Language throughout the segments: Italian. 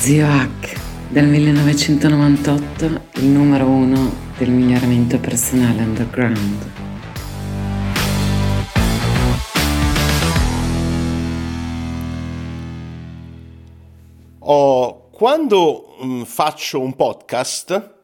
Zio Hack, del 1998, il numero uno del miglioramento personale underground. Oh, quando mh, mm, faccio un podcast,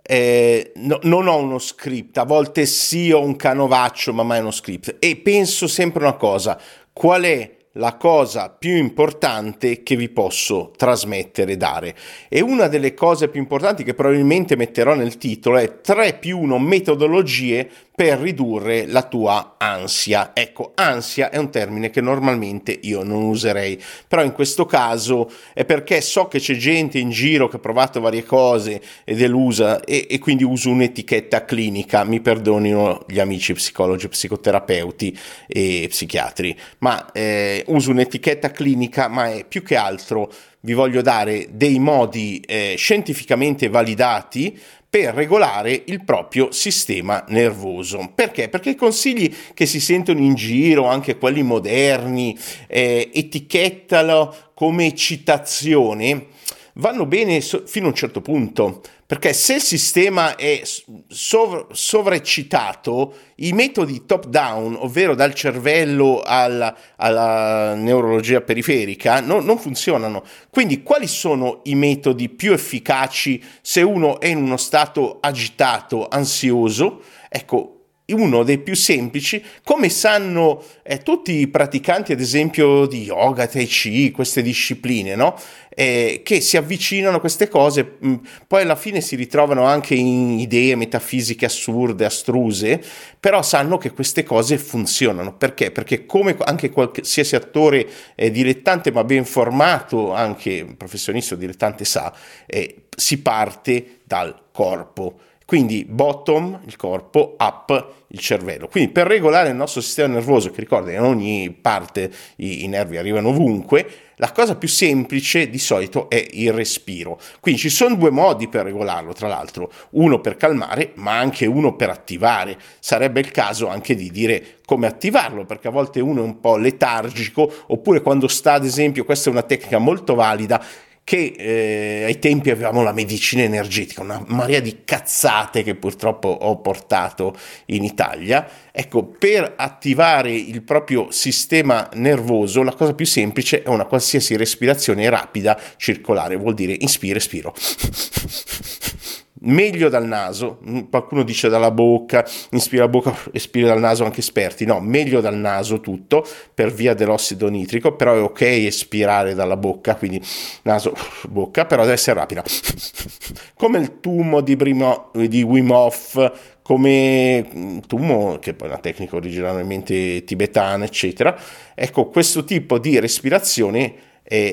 eh, no, non ho uno script, a volte sì ho un canovaccio, ma mai uno script. E penso sempre una cosa, qual è la cosa più importante che vi posso trasmettere e dare. E una delle cose più importanti che probabilmente metterò nel titolo è 3 più 1 metodologie per ridurre la tua ansia. Ecco, ansia è un termine che normalmente io non userei, però in questo caso è perché so che c'è gente in giro che ha provato varie cose ed è l'usa e, e quindi uso un'etichetta clinica, mi perdonino gli amici psicologi, psicoterapeuti e psichiatri, ma eh, uso un'etichetta clinica, ma è più che altro vi voglio dare dei modi eh, scientificamente validati per regolare il proprio sistema nervoso. Perché? Perché i consigli che si sentono in giro, anche quelli moderni, eh, etichettalo come citazione, vanno bene fino a un certo punto, perché se il sistema è sov- sovraccitato, i metodi top down, ovvero dal cervello alla, alla neurologia periferica, no, non funzionano. Quindi quali sono i metodi più efficaci se uno è in uno stato agitato, ansioso? Ecco, uno dei più semplici, come sanno eh, tutti i praticanti, ad esempio, di yoga, tai chi, queste discipline, no? eh, che si avvicinano a queste cose, mh, mm, poi alla fine si ritrovano anche in idee metafisiche assurde, astruse, però sanno che queste cose funzionano. Perché? Perché come anche qualsiasi attore eh, dilettante, ma ben formato, anche professionista o dilettante sa, eh, si parte dal corpo quindi bottom, il corpo, up, il cervello. Quindi per regolare il nostro sistema nervoso, che ricorda in ogni parte i, i nervi arrivano ovunque, la cosa più semplice di solito è il respiro. Quindi ci sono due modi per regolarlo, tra l'altro, uno per calmare, ma anche uno per attivare. Sarebbe il caso anche di dire come attivarlo, perché a volte uno è un po' letargico, oppure quando sta, ad esempio, questa è una tecnica molto valida, che eh, ai tempi avevamo la medicina energetica, una marea di cazzate che purtroppo ho portato in Italia. Ecco, per attivare il proprio sistema nervoso, la cosa più semplice è una qualsiasi respirazione rapida circolare, vuol dire inspira, espiro meglio dal naso, mm, qualcuno dice dalla bocca, inspira la bocca, espira dal naso, anche esperti, no, meglio dal naso tutto per via dell'ossido nitrico, però è ok espirare dalla bocca, quindi naso, bocca, però deve essere rapida. Come il tumo di, Brimo, di Wim Hof, come mm, tumo, che poi è una tecnica originariamente tibetana, eccetera. Ecco, questo tipo di respirazione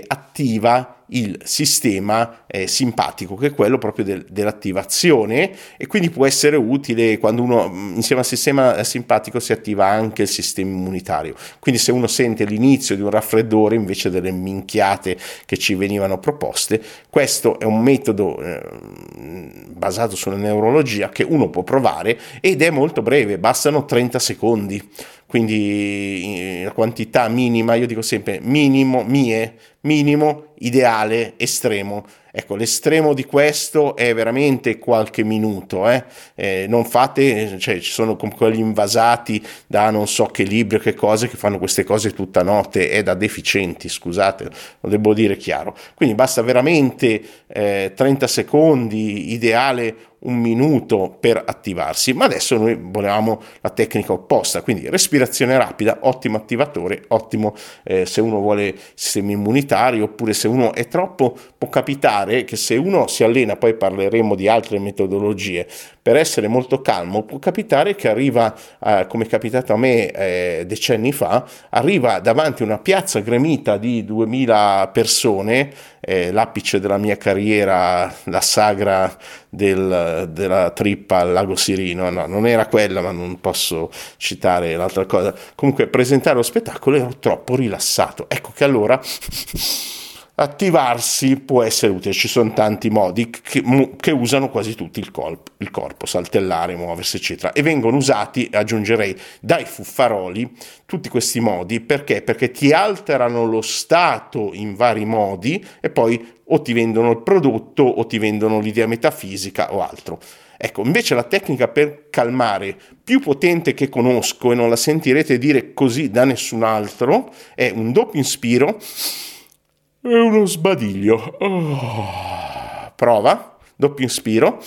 attiva il sistema eh, simpatico, che è quello proprio del, dell'attivazione e quindi può essere utile quando uno mm, insieme al sistema simpatico si attiva anche il sistema immunitario. Quindi se uno sente l'inizio di un raffreddore invece delle minchiate che ci venivano proposte, questo è un metodo eh, basato sulla neurologia che uno può provare ed è molto breve, bastano 30 secondi quindi la quantità minima, io dico sempre minimo, mie, minimo, ideale, estremo. Ecco, l'estremo di questo è veramente qualche minuto, eh? Eh, non fate, cioè ci sono quelli invasati da non so che libri che cose che fanno queste cose tutta notte, è da deficienti, scusate, lo devo dire chiaro. Quindi basta veramente eh, 30 secondi, ideale un minuto per attivarsi, ma adesso noi volevamo la tecnica opposta, quindi respirazione rapida, ottimo attivatore, ottimo eh, se uno vuole sistema immunitario oppure se uno è troppo, può capitare che se uno si allena, poi parleremo di altre metodologie, per essere molto calmo, può capitare che arriva, eh, come è capitato a me eh, decenni fa, arriva davanti a una piazza gremita di 2000 persone, eh, l'apice della mia carriera, la sagra del, della trippa al lago Sirino, no, non era quella, ma non posso citare l'altra cosa. Comunque, presentare lo spettacolo ero troppo rilassato. Ecco che allora attivarsi può essere utile, ci sono tanti modi che, che usano quasi tutti il, colpo, il, corpo, saltellare, muoversi, eccetera, e vengono usati, aggiungerei, dai fuffaroli tutti questi modi perché? Perché ti alterano lo stato in vari modi e poi o ti vendono il prodotto o ti vendono l'idea metafisica o altro. Ecco, invece la tecnica per calmare più potente che conosco e non la sentirete dire così da nessun altro è un doppio inspiro e uno sbadiglio. Oh. Prova, doppio inspiro.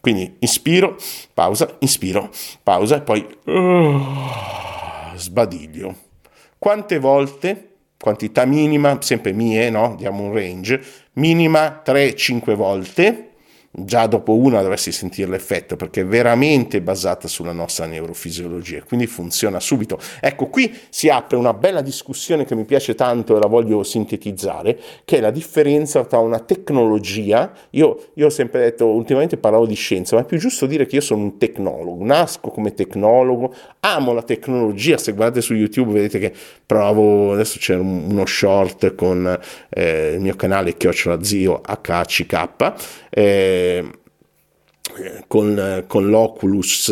Quindi inspiro, pausa, inspiro, pausa e poi oh. sbadiglio. Quante volte, quantità minima, sempre mie, no? Diamo un range, minima 3-5 volte già dopo una dovresti sentire l'effetto perché è veramente basata sulla nostra neurofisiologia, quindi funziona subito. Ecco, qui si apre una bella discussione che mi piace tanto e la voglio sintetizzare, che è la differenza tra una tecnologia, io, io ho sempre detto, ultimamente parlavo di scienza, ma è più giusto dire che io sono un tecnologo, nasco come tecnologo, amo la tecnologia, se guardate su YouTube vedete che provo, adesso c'è uno short con eh, il mio canale Chiocciola Zio HCK, eh, con, con, l'Oculus,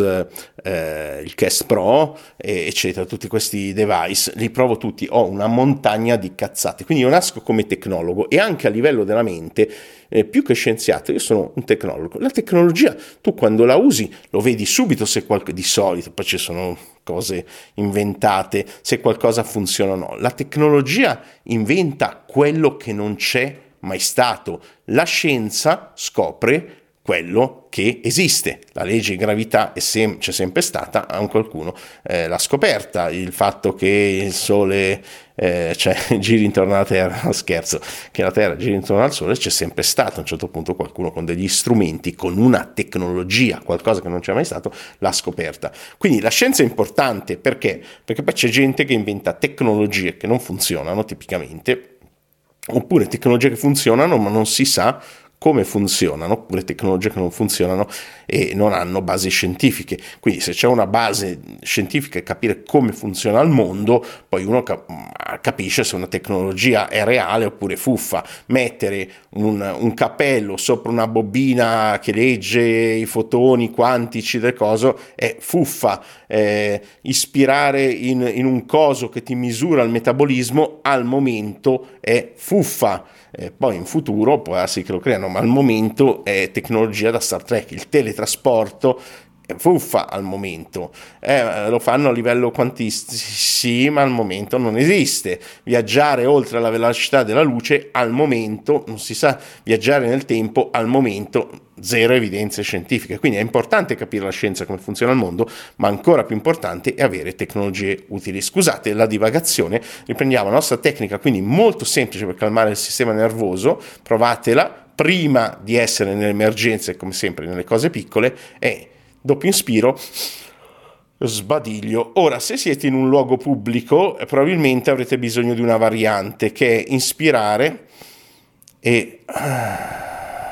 eh, il Cast Pro, eh, eccetera, tutti questi device, li provo tutti, ho una montagna di cazzate, quindi io nasco come tecnologo e anche a livello della mente, eh, più che scienziato, io sono un tecnologo. La tecnologia, tu quando la usi, lo vedi subito se qualcosa, di solito, poi ci sono cose inventate, se qualcosa funziona o no. La tecnologia inventa quello che non c'è mai stato. La scienza scopre quello che esiste. La legge di gravità sem- c'è sempre stata, anche qualcuno eh, l'ha scoperta, il fatto che il Sole eh, cioè, giri intorno alla Terra, scherzo, che la Terra giri intorno al Sole c'è sempre stato, a un certo punto qualcuno con degli strumenti, con una tecnologia, qualcosa che non c'è mai stato, l'ha scoperta. Quindi la scienza è importante perché? Perché poi c'è gente che inventa tecnologie che non funzionano tipicamente, oppure tecnologie che funzionano ma non si sa come funzionano, oppure tecnologie che non funzionano e non hanno basi scientifiche. Quindi se c'è una base scientifica e capire come funziona il mondo, poi uno capisce se una tecnologia è reale oppure fuffa. Mettere un, un cappello sopra una bobina che legge i fotoni quantici del coso è fuffa. Eh, ispirare in, in un coso che ti misura il metabolismo al momento è fuffa eh, poi in futuro può darsi che lo creano, ma al momento è tecnologia da Star Trek, il teletrasporto fuffa al momento, eh, lo fanno a livello quantistico, sì, ma al momento non esiste. Viaggiare oltre la velocità della luce al momento non si sa, viaggiare nel tempo al momento zero evidenze scientifiche. Quindi è importante capire la scienza come funziona il mondo, ma ancora più importante è avere tecnologie utili. Scusate la divagazione, riprendiamo la nostra tecnica, quindi molto semplice per calmare il sistema nervoso, provatela prima di essere nelle emergenze, come sempre nelle cose piccole, e doppio inspiro sbadiglio. Ora, se siete in un luogo pubblico, probabilmente avrete bisogno di una variante che è inspirare e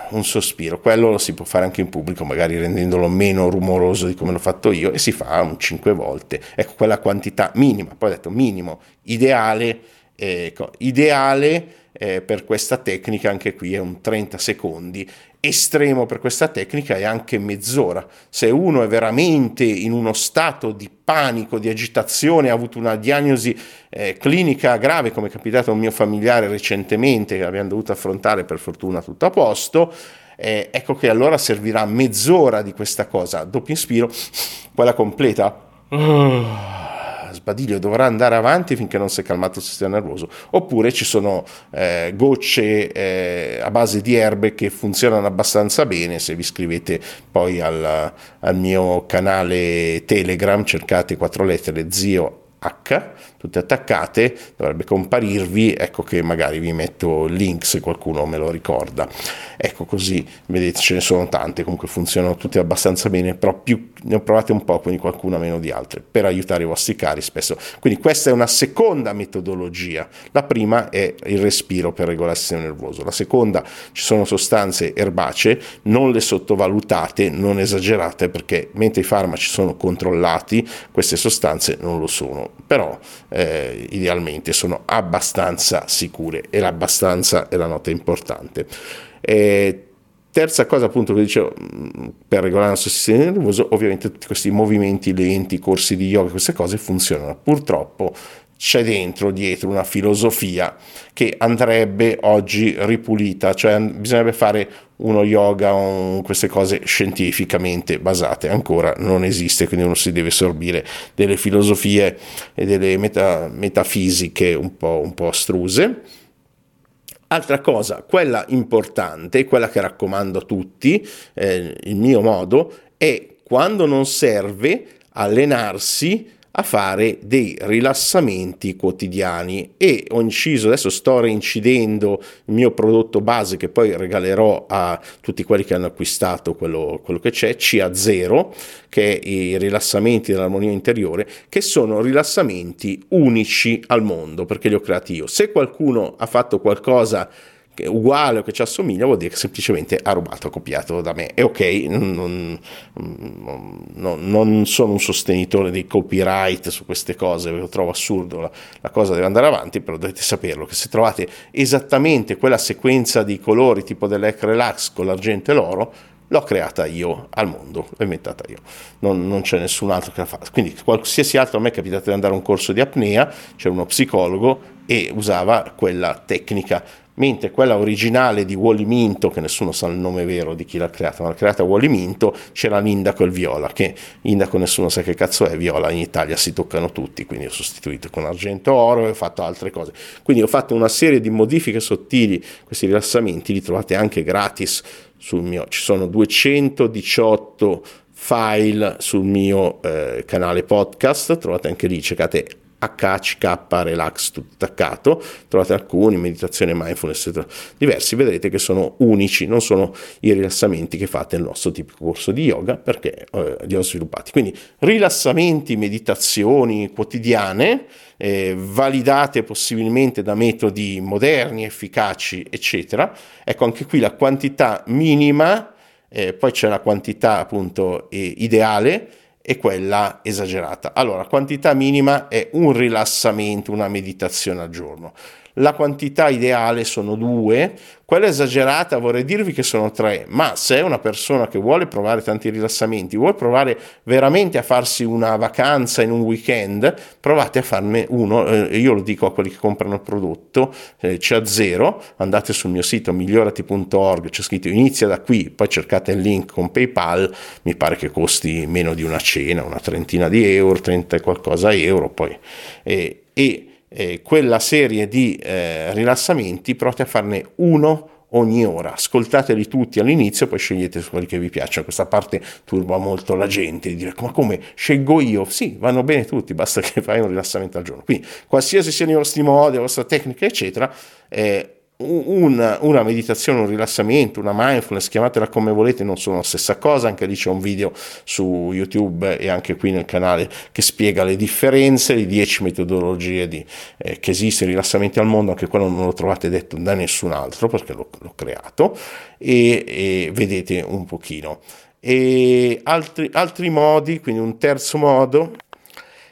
un sospiro. Quello lo si può fare anche in pubblico, magari rendendolo meno rumoroso di come l'ho fatto io e si fa un 5 volte. Ecco, quella quantità minima, poi ho detto minimo, ideale, ecco, ideale eh, per questa tecnica anche qui è un 30 secondi estremo per questa tecnica è anche mezz'ora. Se uno è veramente in uno stato di panico, di agitazione, ha avuto una diagnosi eh, clinica grave, come è capitato a un mio familiare recentemente, che abbiamo dovuto affrontare per fortuna tutto a posto, eh, ecco che allora servirà mezz'ora di questa cosa. Doppio inspiro, quella completa. Uh Sbadiglio dovrà andare avanti finché non si è calmato il sistema nervoso, oppure ci sono eh, gocce eh, a base di erbe che funzionano abbastanza bene, se vi iscrivete poi al, al mio canale Telegram, cercate quattro lettere zio H, tutte attaccate, dovrebbe comparirvi, ecco che magari vi metto il link se qualcuno me lo ricorda. Ecco così, vedete ce ne sono tante, comunque funzionano tutte abbastanza bene, però più ne ho provate un po', quindi qualcuna meno di altre, per aiutare i vostri cari spesso. Quindi questa è una seconda metodologia. La prima è il respiro per regolare il sistema nervoso, la seconda ci sono sostanze erbacee, non le sottovalutate, non esagerate perché mentre i farmaci sono controllati, queste sostanze non lo sono però eh, idealmente sono abbastanza sicure e l'abbastanza è la nota importante. Eh, Terza cosa appunto che dicevo, mm, per regolare il nostro sistema nervoso, ovviamente tutti questi movimenti lenti, corsi di yoga, queste cose funzionano. Purtroppo c'è dentro, dietro, una filosofia che andrebbe oggi ripulita, cioè bisognerebbe fare uno yoga o queste cose scientificamente basate, ancora non esiste, quindi uno si deve sorbire delle filosofie e delle meta, metafisiche un po', un po' astruse. Altra cosa, quella importante, quella che raccomando a tutti, eh, il mio modo, è quando non serve allenarsi a fare dei rilassamenti quotidiani e ho inciso, adesso sto reincidendo il mio prodotto base che poi regalerò a tutti quelli che hanno acquistato quello, quello che c'è, CA0, che è i rilassamenti dell'armonia interiore, che sono rilassamenti unici al mondo perché li ho creati io. Se qualcuno ha fatto qualcosa uguale o che ci assomiglia vuol dire che semplicemente ha rubato, ha copiato da me. E ok, non, non, non, sono un sostenitore dei copyright su queste cose, lo trovo assurdo, la, la, cosa deve andare avanti, però dovete saperlo che se trovate esattamente quella sequenza di colori tipo dell'Ec Relax con l'argento e l'oro, l'ho creata io al mondo, l'ho inventata io, non, non, c'è nessun altro che la fa. Quindi qualsiasi altro a me è capitato di andare a un corso di apnea, c'era uno psicologo e usava quella tecnica mentre quella originale di Wally Minto, che nessuno sa il nome vero di chi l'ha creata, ma l'ha creata Wally Minto, c'era l'Indaco e il Viola, che Indaco nessuno sa che cazzo è, Viola in Italia si toccano tutti, quindi ho sostituito con argento oro e ho fatto altre cose. Quindi ho fatto una serie di modifiche sottili, questi rilassamenti li trovate anche gratis sul mio, ci sono 218 file sul mio eh, canale podcast, trovate anche lì, cercate HHK Relax tutto attaccato, trovate alcuni, meditazione mindfulness diversi, vedrete che sono unici, non sono i rilassamenti che fate nel nostro tipico corso di yoga perché eh, li ho sviluppati. Quindi rilassamenti, meditazioni quotidiane, eh, validate possibilmente da metodi moderni, efficaci, eccetera. Ecco anche qui la quantità minima, eh, poi c'è la quantità appunto eh, ideale e quella esagerata. Allora, quantità minima è un rilassamento, una meditazione al giorno la quantità ideale sono due, quella esagerata vorrei dirvi che sono tre, ma se è una persona che vuole provare tanti rilassamenti, vuole provare veramente a farsi una vacanza in un weekend, provate a farne uno, eh, io lo dico a quelli che comprano il prodotto, eh, c'è a zero, andate sul mio sito migliorati.org, c'è scritto inizia da qui, poi cercate il link con PayPal, mi pare che costi meno di una cena, una trentina di euro, 30 e qualcosa euro, poi... Eh, e eh, quella serie di eh, rilassamenti, provate a farne uno ogni ora, ascoltateli tutti all'inizio, poi scegliete quelli che vi piacciono. Questa parte turba molto la gente di dire ma come scelgo io? Sì, vanno bene tutti, basta che fai un rilassamento al giorno. Quindi qualsiasi siano i vostri modi, la vostra tecnica, eccetera, eh, una, una, meditazione, un rilassamento, una mindfulness, chiamatela come volete, non sono la stessa cosa, anche lì c'è un video su YouTube e anche qui nel canale che spiega le differenze, le 10 metodologie di, eh, che esistono, rilassamenti al mondo, anche quello non lo trovate detto da nessun altro perché l'ho, l'ho creato e, e, vedete un pochino. E altri, altri modi, quindi un terzo modo,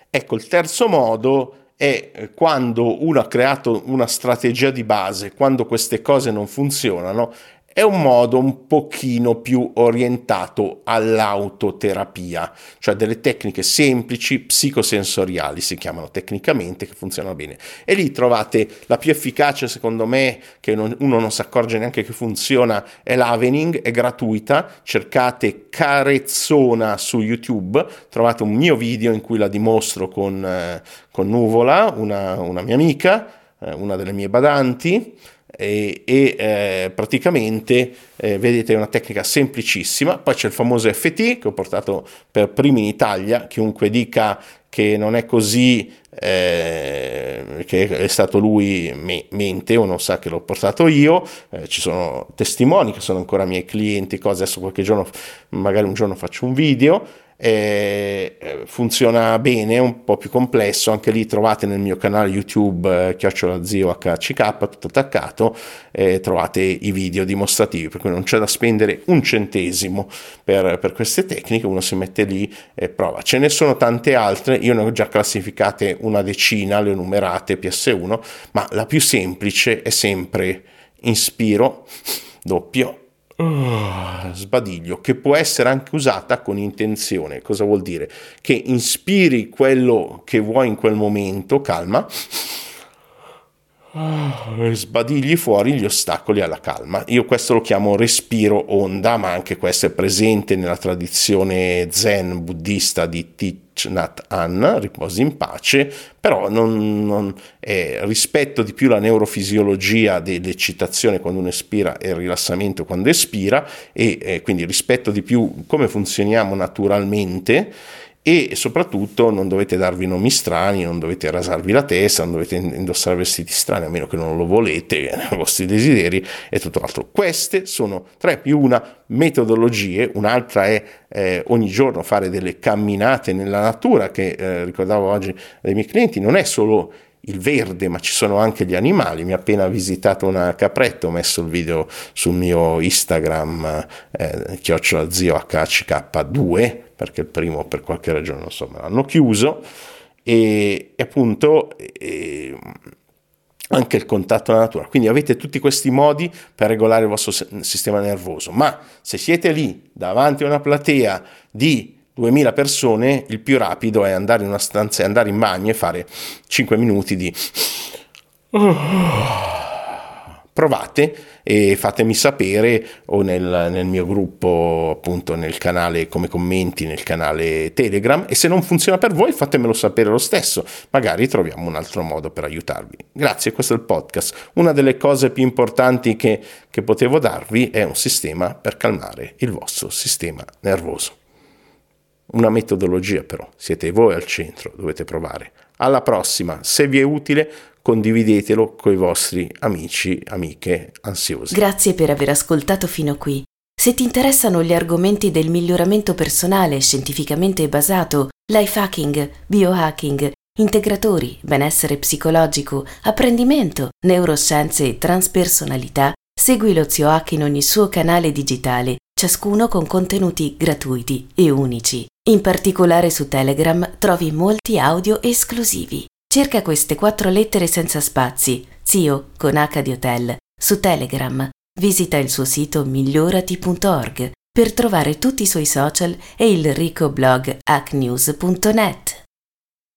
ecco il terzo modo è quando uno ha creato una strategia di base, quando queste cose non funzionano, è un modo un pochino più orientato all'autoterapia, cioè delle tecniche semplici, psicosensoriali si chiamano tecnicamente, che funzionano bene. E lì trovate la più efficace, secondo me, che non, uno non si accorge neanche che funziona, è l'Avening, è gratuita, cercate Carezzona su YouTube, trovate un mio video in cui la dimostro con, eh, con Nuvola, una, una mia amica, eh, una delle mie badanti, e, e eh, praticamente eh, vedete è una tecnica semplicissima. Poi c'è il famoso FT che ho portato per primo in Italia. Chiunque dica che non è così eh, che è stato lui me, mente o non sa che l'ho portato io. Eh, ci sono testimoni che sono ancora miei clienti cose. Adesso qualche giorno magari un giorno faccio un video eh, funziona bene, è un po' più complesso, anche lì trovate nel mio canale YouTube eh, chiocciola zio HCK tutto attaccato, eh, trovate i video dimostrativi, per cui non c'è da spendere un centesimo per, per queste tecniche, uno si mette lì e prova. Ce ne sono tante altre, io ne ho già classificate una decina, le ho numerate PS1, ma la più semplice è sempre inspiro, doppio, Uh, sbadiglio che può essere anche usata con intenzione. Cosa vuol dire? Che inspiri quello che vuoi in quel momento, calma, sbadigli fuori gli ostacoli alla calma. Io questo lo chiamo respiro onda, ma anche questo è presente nella tradizione zen buddista di Thich Nat Han, riposi in pace, però non, non eh, rispetto di più la neurofisiologia dell'eccitazione quando uno espira e il rilassamento quando espira e eh, quindi rispetto di più come funzioniamo naturalmente e soprattutto non dovete darvi nomi strani, non dovete rasarvi la testa, non dovete indossare vestiti strani a meno che non lo volete, i vostri desideri e tutto l'altro. Queste sono tre più una metodologie, un'altra è eh, ogni giorno fare delle camminate nella natura che eh, ricordavo oggi dai miei clienti, non è solo il verde, ma ci sono anche gli animali. Mi ha appena visitato una capretta, ho messo il video sul mio Instagram, eh, chiocciola zio HCK2, perché il primo per qualche ragione, me l'hanno chiuso. E, e appunto e, anche il contatto alla natura. Quindi avete tutti questi modi per regolare il vostro sistema nervoso. Ma se siete lì davanti a una platea di 2000 persone, il più rapido è andare in una stanza e andare in bagno e fare 5 minuti di... Provate e fatemi sapere o nel, nel, mio gruppo, appunto nel canale come commenti, nel canale Telegram e se non funziona per voi fatemelo sapere lo stesso, magari troviamo un altro modo per aiutarvi. Grazie, questo è il podcast. Una delle cose più importanti che, che potevo darvi è un sistema per calmare il vostro sistema nervoso una metodologia però, siete voi al centro, dovete provare. Alla prossima, se vi è utile condividetelo con i vostri amici, amiche ansiosi. Grazie per aver ascoltato fino qui. Se ti interessano gli argomenti del miglioramento personale scientificamente basato, life hacking, biohacking, integratori, benessere psicologico, apprendimento, neuroscienze e transpersonalità, segui lo Zio Hack in ogni suo canale digitale, ciascuno con contenuti gratuiti e unici. In particolare su Telegram trovi molti audio esclusivi. Cerca queste quattro lettere senza spazi, zio con H di hotel, su Telegram. Visita il suo sito migliorati.org per trovare tutti i suoi social e il ricco blog hacknews.net.